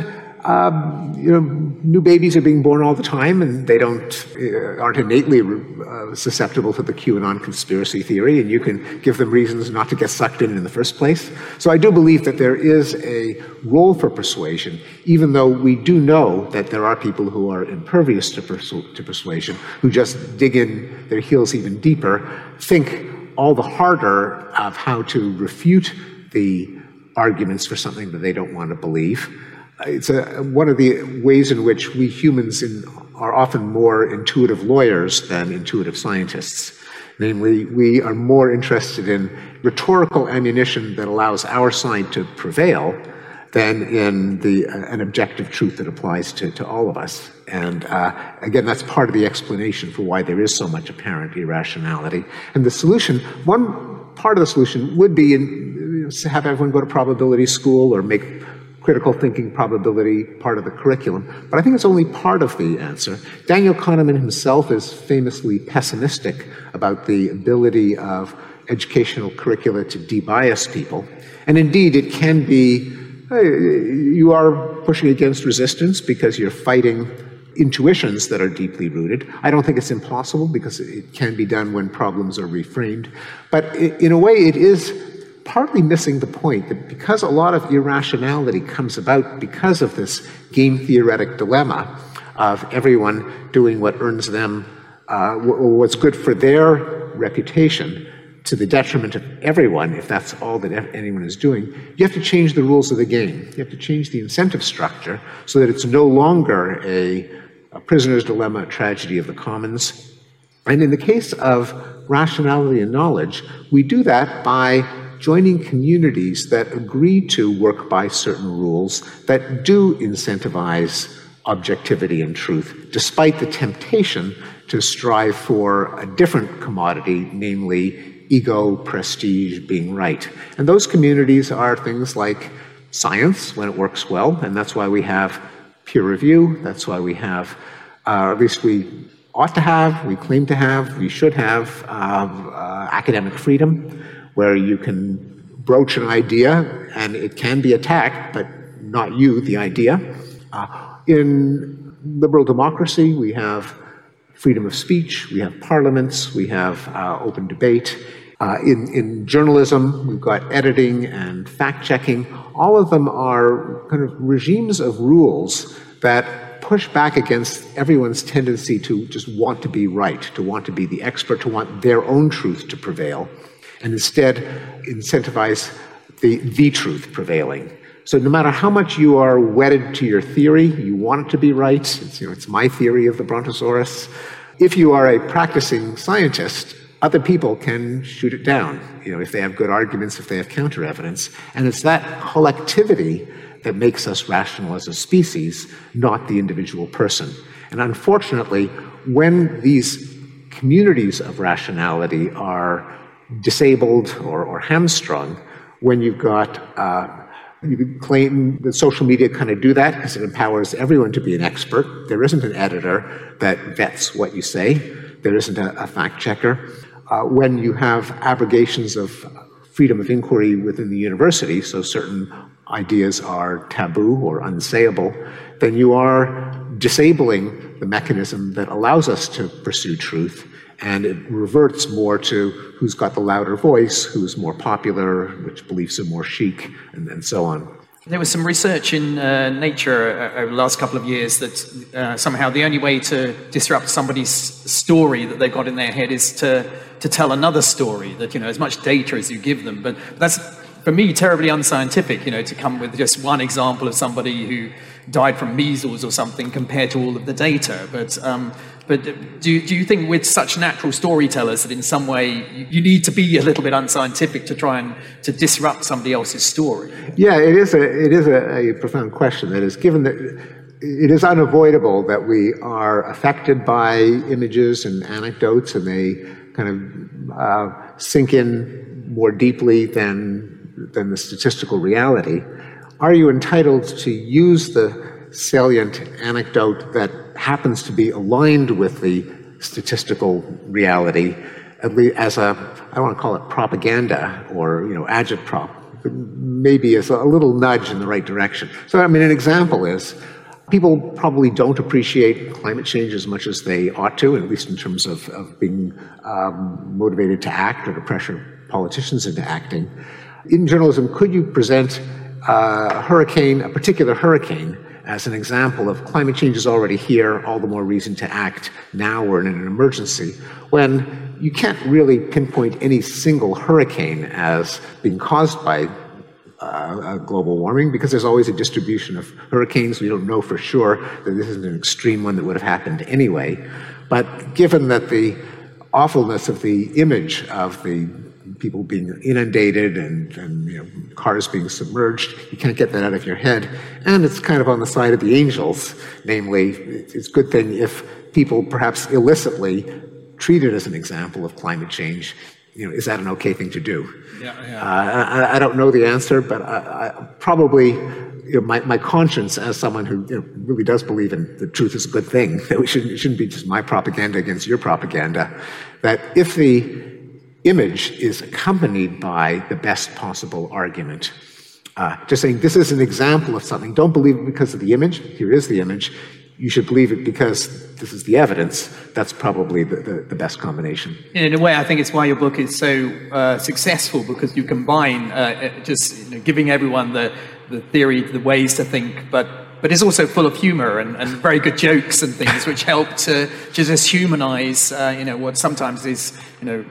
S3: um, you know, new babies are being born all the time, and they don't uh, aren't innately uh, susceptible to the QAnon conspiracy theory, and you can give them reasons not to get sucked in in the first place. So I do believe that there is a role for persuasion, even though we do know that there are people who are impervious to, persu- to persuasion, who just dig in their heels even deeper, think all the harder of how to refute the arguments for something that they don't want to believe. It's a, one of the ways in which we humans in, are often more intuitive lawyers than intuitive scientists. Namely, we are more interested in rhetorical ammunition that allows our side to prevail than in the, uh, an objective truth that applies to, to all of us. And uh, again, that's part of the explanation for why there is so much apparent irrationality. And the solution, one part of the solution would be in, have everyone go to probability school or make critical thinking probability part of the curriculum. But I think it's only part of the answer. Daniel Kahneman himself is famously pessimistic about the ability of educational curricula to debias people. And indeed, it can be, you are pushing against resistance because you're fighting intuitions that are deeply rooted. I don't think it's impossible because it can be done when problems are reframed. But in a way, it is partly missing the point that because a lot of irrationality comes about because of this game theoretic dilemma of everyone doing what earns them, uh, what's good for their reputation to the detriment of everyone, if that's all that anyone is doing, you have to change the rules of the game. You have to change the incentive structure so that it's no longer a, a prisoner's dilemma, a tragedy of the commons. And in the case of rationality and knowledge, we do that by joining communities that agree to work by certain rules that do incentivize objectivity and truth, despite the temptation to strive for a different commodity, namely ego, prestige, being right. And those communities are things like science, when it works well, and that's why we have peer review, that's why we have, uh, at least we ought to have, we claim to have, we should have uh, uh, academic freedom where you can broach an idea and it can be attacked, but not you, the idea. Uh, in liberal democracy, we have freedom of speech, we have parliaments, we have uh, open debate. Uh, in, in journalism, we've got editing and fact checking. All of them are kind of regimes of rules that push back against everyone's tendency to just want to be right, to want to be the expert, to want their own truth to prevail and instead incentivize the, the truth prevailing. So no matter how much you are wedded to your theory, you want it to be right. It's, you know, it's my theory of the Brontosaurus. If you are a practicing scientist, other people can shoot it down. You know, if they have good arguments, if they have counter evidence, and it's that collectivity that makes us rational as a species, not the individual person. And unfortunately, when these communities of rationality are disabled or, or hamstrung when you've got uh, you claim that social media kind of do that because it empowers everyone to be an expert. There isn't an editor that vets what you say. There isn't a, a fact checker. Uh, when you have abrogations of freedom of inquiry within the university, so certain ideas are taboo or unsayable, then you are disabling the mechanism that allows us to pursue truth and it reverts more to who's got the louder voice, who's more popular, which beliefs are more chic, and, and so on.
S2: There was some research in uh, Nature uh, over the last couple of years that uh, somehow the only way to disrupt somebody's story that they've got in their head is to, to tell another story, that, you know, as much data as you give them. But that's, for me, terribly unscientific, you know, to come with just one example of somebody who died from measles or something compared to all of the data. But um, but do, do you think with such natural storytellers that in some way you need to be a little bit unscientific to try and to disrupt somebody else's story?
S3: Yeah, it is a, it is a, a profound question. That is, given that it is unavoidable that we are affected by images and anecdotes and they kind of uh, sink in more deeply than, than the statistical reality. Are you entitled to use the salient anecdote that happens to be aligned with the statistical reality, at least as a, I don't want to call it propaganda or, you know, agitprop, maybe as a little nudge in the right direction. So, I mean, an example is people probably don't appreciate climate change as much as they ought to, at least in terms of, of being um, motivated to act or to pressure politicians into acting. In journalism, could you present a hurricane, a particular hurricane, as an example of climate change is already here, all the more reason to act now we're in an emergency, when you can't really pinpoint any single hurricane as being caused by uh, global warming because there's always a distribution of hurricanes. We don't know for sure that this is an extreme one that would have happened anyway. But given that the awfulness of the image of the people being inundated and, and you know, cars being submerged. You can't get that out of your head. And it's kind of on the side of the angels, namely, it's a good thing if people perhaps illicitly treat it as an example of climate change. You know, is that an okay thing to do? Yeah, yeah. Uh, I, I, don't know the answer, but I, I probably you know, my, my conscience as someone who you know, really does believe in the truth is a good thing, that we shouldn't, it shouldn't be just my propaganda against your propaganda, that if the image is accompanied by the best possible argument. Uh, just saying, this is an example of something. Don't believe it because of the image. Here is the image. You should believe it because this is the evidence. That's probably the, the, the best combination.
S2: In a way, I think it's why your book is so uh, successful because you combine uh, uh, just you know, giving everyone the, the theory, the ways to think, but but it's also full of humor and, and very good jokes and things which help to, to just humanize, uh, you know, what sometimes is, you know,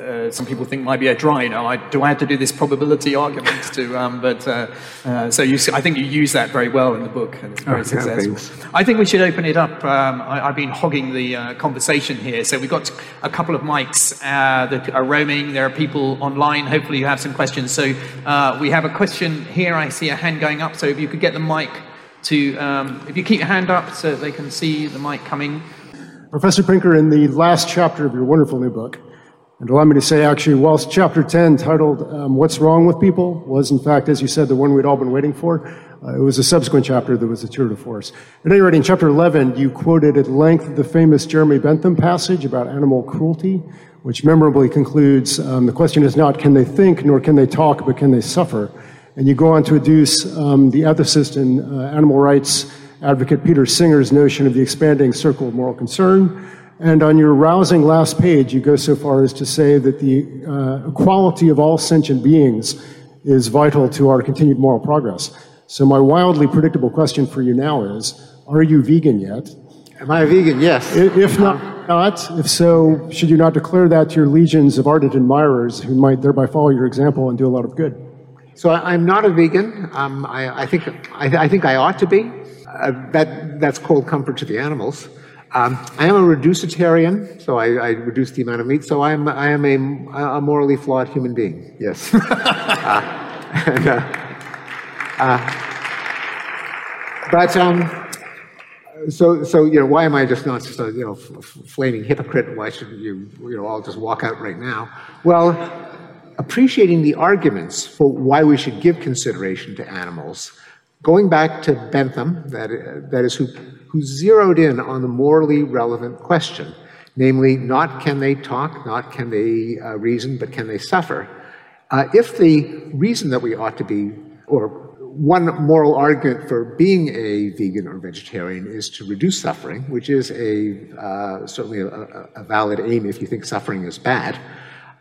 S2: uh, some people think might be a dry. You know, I, do I have to do this probability argument to? Um, but uh, uh, so you, I think you use that very well in the book, and it's very oh, successful. I think we should open it up. Um, I, have been hogging the uh, conversation here, so we've got a couple of mics uh, that are roaming. There are people online. Hopefully, you have some questions. So uh, we have a question here. I see a hand going up. So if you could get the mic to, um, if you keep your hand up so they can see the mic coming.
S4: Professor Pinker, in the last chapter of your wonderful new book, and allow me to say, actually, whilst chapter 10, titled um, What's Wrong with People, was in fact, as you said, the one we'd all been waiting for, uh, it was a subsequent chapter that was a tour de force. At any rate, in chapter 11, you quoted at length the famous Jeremy Bentham passage about animal cruelty, which memorably concludes um, the question is not can they think nor can they talk, but can they suffer? And you go on to adduce um, the ethicist and uh, animal rights advocate Peter Singer's notion of the expanding circle of moral concern and on your rousing last page, you go so far as to say that the uh, equality of all sentient beings is vital to our continued moral progress. So, my wildly predictable question for you now is Are you vegan yet?
S3: Am I a vegan? Yes.
S4: If not, not, if so, should you not declare that to your legions of ardent admirers who might thereby follow your example and do a lot of good?
S3: So I, am not a vegan. Um, I, I, think I, I, think I ought to be. Uh, that that's cold comfort to the animals. Um, I am a reducetarian, so I, I, reduce the amount of meat. So I am, I am a, a morally flawed human being. Yes. uh, and, uh, uh, but um, so, so you know, why am I just not just a you know f- flaming hypocrite? Why shouldn't you you know all just walk out right now? Well, appreciating the arguments for why we should give consideration to animals, going back to Bentham, that that is who who zeroed in on the morally relevant question, namely, not can they talk, not can they uh, reason, but can they suffer. Uh, if the reason that we ought to be, or one moral argument for being a vegan or vegetarian is to reduce suffering, which is a uh, certainly a, a, valid aim if you think suffering is bad.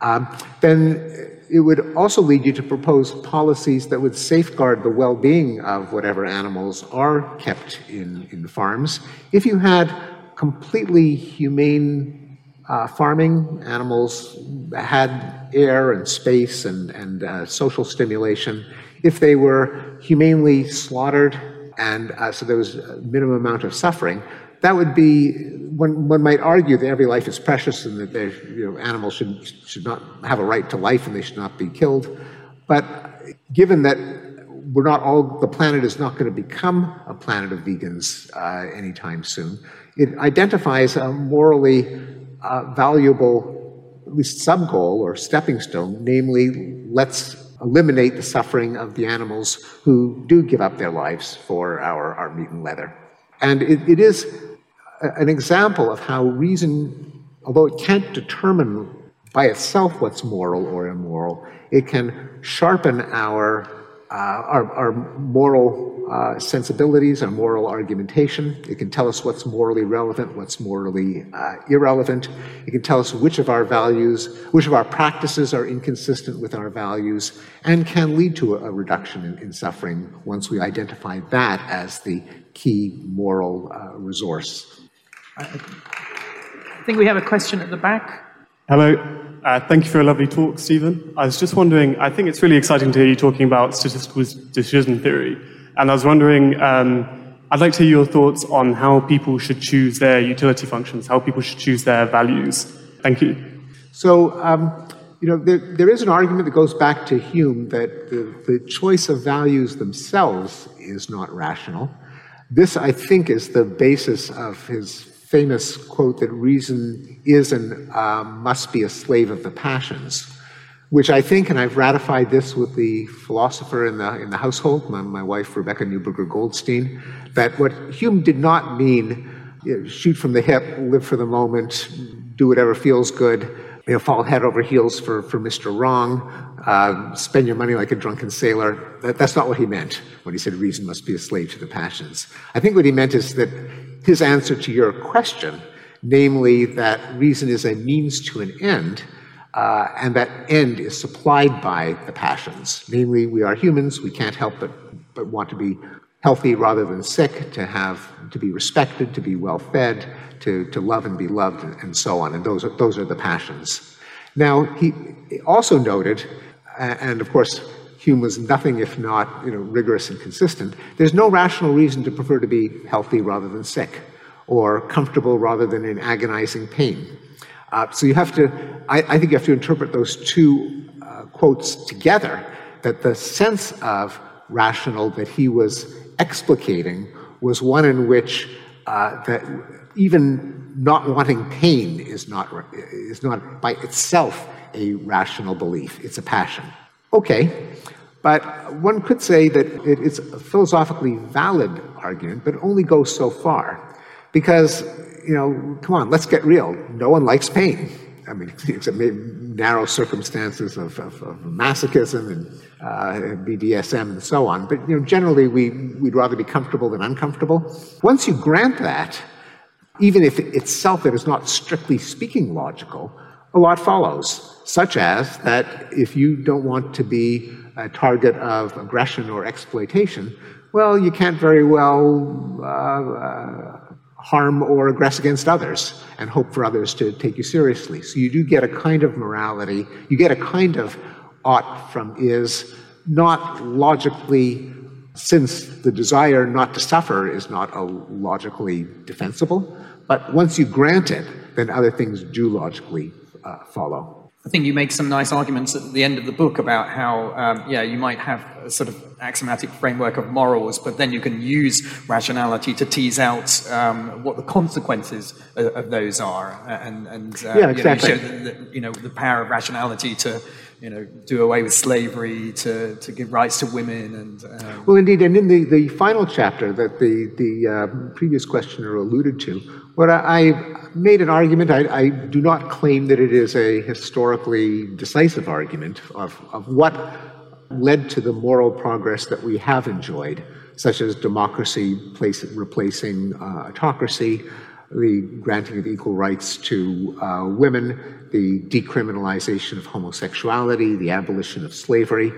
S3: Um, then it would also lead you to propose policies that would safeguard the well being of whatever animals are kept in, in farms. If you had completely humane uh, farming, animals had air and space and, and uh, social stimulation, if they were humanely slaughtered and uh, so there was a minimum amount of suffering, that would be one, one might argue that every life is precious and that you know, animals should, should not have a right to life and they should not be killed. But given that we're not all, the planet is not going to become a planet of vegans uh, anytime soon, it identifies a morally uh, valuable, at least sub goal or stepping stone, namely, let's eliminate the suffering of the animals who do give up their lives for our, our meat and leather. And it, it is an example of how reason, although it can't determine by itself what's moral or immoral, it can sharpen our, uh, our, our, moral uh, sensibilities, our moral argumentation. It can tell us what's morally relevant, what's morally uh, irrelevant. It can tell us which of our values, which of our practices are inconsistent with our values, and can lead to a, a reduction in, in, suffering once we identify that as the key moral uh, resource.
S2: I think we have a question at the back.
S5: Hello. Uh, thank you for a lovely talk, Steven. I was just wondering, I think it's really exciting to hear you talking about statistical decision theory. And I was wondering, um, I'd like to hear your thoughts on how people should choose their utility functions, how people should choose their values. Thank you.
S3: So, um, you know, there, there is an argument that goes back to Hume that the, the choice of values themselves is not rational. This, I think, is the basis of his famous quote that reason is and uh, must be a slave of the passions, which I think, and I've ratified this with the philosopher in the, in the household, my, my wife Rebecca Neuberger Goldstein, that what Hume did not mean you know, shoot from the hip, live for the moment, do whatever feels good, you know, fall head over heels for, for Mr. Wrong, uh, spend your money like a drunken sailor. That, that's not what he meant when he said reason must be a slave to the passions. I think what he meant is that his answer to your question, namely that reason is a means to an end, uh, and that end is supplied by the passions. Namely, we are humans, we can't help but, but want to be healthy rather than sick, to have to be respected, to be well fed, to, to love and be loved, and so on. And those are, those are the passions. Now, he also noted, and of course, Hume was nothing if not you know, rigorous and consistent. There's no rational reason to prefer to be healthy rather than sick, or comfortable rather than in agonizing pain. Uh, so you have to, I, I, think you have to interpret those two uh, quotes together, that the sense of rational that he was explicating was one in which uh, that even not wanting pain is not, is not by itself a rational belief, it's a passion. Okay, but one could say that it is a philosophically valid argument, but it only goes so far. Because, you know, come on, let's get real. No one likes pain. I mean, except maybe narrow circumstances of, of, of masochism and uh, BDSM and so on. But, you know, generally we, we'd rather be comfortable than uncomfortable. Once you grant that, even if itself it is not strictly speaking logical, a lot follows, such as that if you don't want to be a target of aggression or exploitation, well, you can't very well uh, uh, harm or aggress against others and hope for others to take you seriously. So you do get a kind of morality, you get a kind of ought from is, not logically, since the desire not to suffer is not logically defensible, but once you grant it, then other things do logically uh, follow.
S2: I think you make some nice arguments at the end of the book about how, um, yeah, you might have a sort of axiomatic framework of morals, but then you can use rationality to tease out um, what the consequences of, of those are, and, and
S3: uh, yeah, exactly.
S2: you, know, show the, the, you know the power of rationality to you know, do away with slavery, to, to give rights to women, and
S3: um... well, indeed, and in the, the final chapter that the the uh, previous questioner alluded to, I, I made an argument. I, I, do not claim that it is a historically decisive argument of of what led to the moral progress that we have enjoyed, such as democracy place, replacing uh, autocracy, the granting of equal rights to uh, women, the decriminalization of homosexuality, the abolition of slavery.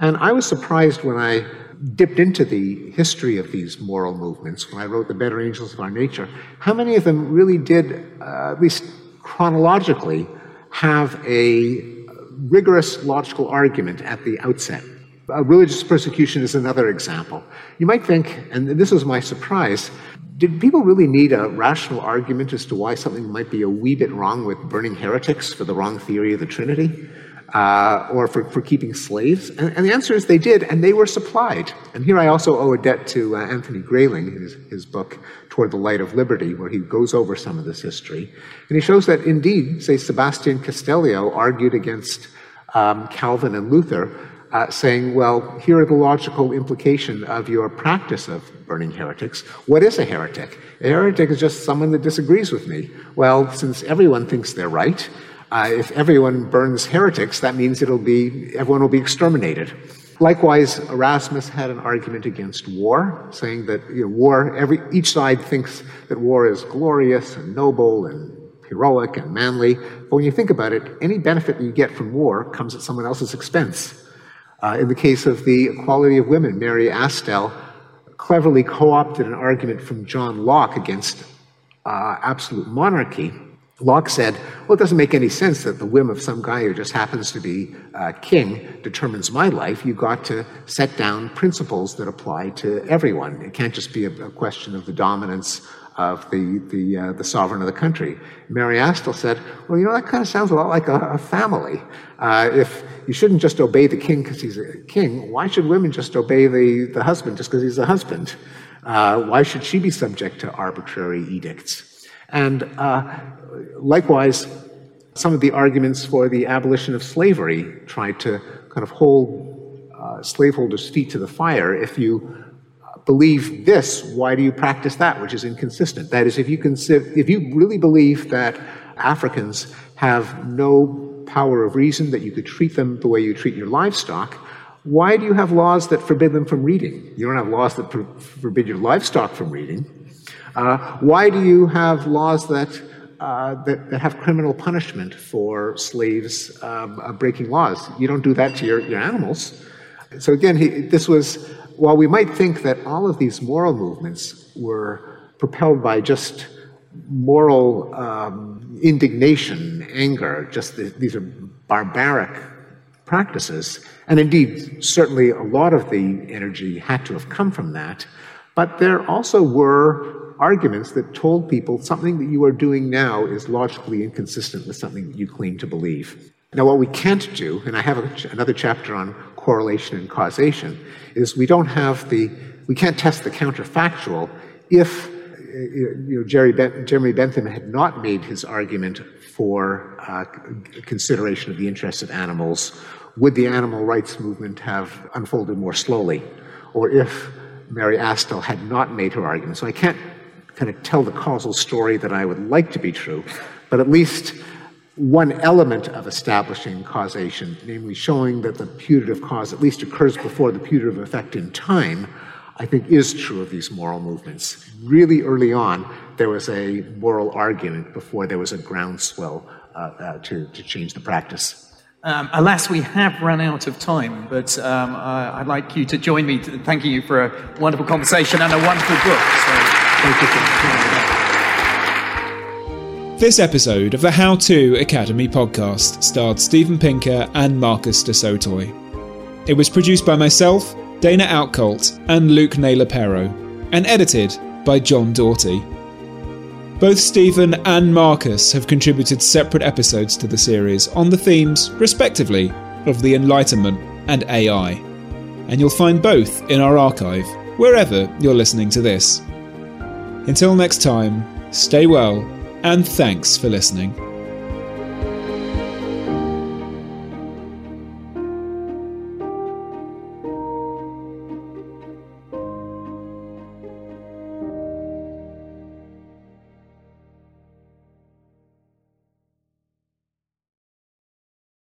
S3: And I was surprised when I dipped into the history of these moral movements, when I wrote The Better Angels of Our Nature, how many of them really did, uh, at least chronologically, have a rigorous logical argument at the outset. Uh, religious persecution is another example. You might think, and this was my surprise, did people really need a rational argument as to why something might be a wee bit wrong with burning heretics for the wrong theory of the Trinity? Uh, or for, for keeping slaves? And, and, the answer is they did, and they were supplied. And here I also owe a debt to uh, Anthony Grayling, his, his book, Toward the Light of Liberty, where he goes over some of this history. And he shows that indeed, say, Sebastian Castellio argued against um, Calvin and Luther uh, saying, well, here are the logical implication of your practice of burning heretics. What is a heretic? A heretic is just someone that disagrees with me. Well, since everyone thinks they're right, uh, if everyone burns heretics, that means it'll be everyone will be exterminated. Likewise, Erasmus had an argument against war, saying that you know, war, every, each side thinks that war is glorious and noble and heroic and manly. But when you think about it, any benefit that you get from war comes at someone else's expense. Uh, in the case of the equality of women, Mary Astell cleverly co opted an argument from John Locke against uh, absolute monarchy. Locke said, Well, it doesn't make any sense that the whim of some guy who just happens to be uh, king determines my life. You've got to set down principles that apply to everyone. It can't just be a, a question of the dominance of the, the, uh, the sovereign of the country. Mary Astell said, Well, you know, that kind of sounds a lot like a, a family. Uh, if you shouldn't just obey the king because he's a king, why should women just obey the, the husband just because he's a husband? Uh, why should she be subject to arbitrary edicts? And uh, likewise, some of the arguments for the abolition of slavery tried to kind of hold uh, slaveholders' feet to the fire. If you believe this, why do you practice that, which is inconsistent? That is, if you, consider, if you really believe that Africans have no power of reason, that you could treat them the way you treat your livestock, why do you have laws that forbid them from reading? You don't have laws that forbid your livestock from reading. Uh, why do you have laws that, uh, that, that, have criminal punishment for slaves um, uh, breaking laws? You don't do that to your, your animals. So again, he, this was while we might think that all of these moral movements were propelled by just moral um, indignation, anger, just the, these are barbaric practices, and indeed, certainly a lot of the energy had to have come from that, but there also were arguments that told people something that you are doing now is logically inconsistent with something that you claim to believe. Now, what we can't do, and I have a, another chapter on correlation and causation, is we don't have the, we can't test the counterfactual if you know, Jerry ben, Jeremy Bentham had not made his argument for uh, consideration of the interests of animals, would the animal rights movement have unfolded more slowly? Or if Mary Astell had not made her argument. So I can't kind of tell the causal story that I would like to be true, but at least one element of establishing causation, namely showing that the putative cause at least occurs before the putative effect in time, I think is true of these moral movements. Really early on, there was a moral argument before there was a groundswell uh, uh, to, to change the practice.
S2: Um, alas, we have run out of time, but um, I'd like you to join me thanking you for a wonderful conversation and a wonderful book. So,
S1: this episode of the How To Academy podcast starred Steven Pinker and Marcus du Sautoy. It was produced by myself, Dana Outcolt, and Luke Naylor Pero, and edited by John Doughty. Both Steven and Marcus have contributed separate episodes to the series on the themes, respectively, of the Enlightenment and AI. And you'll find both in our archive, wherever you're listening to this. Until next time, stay well and thanks for listening.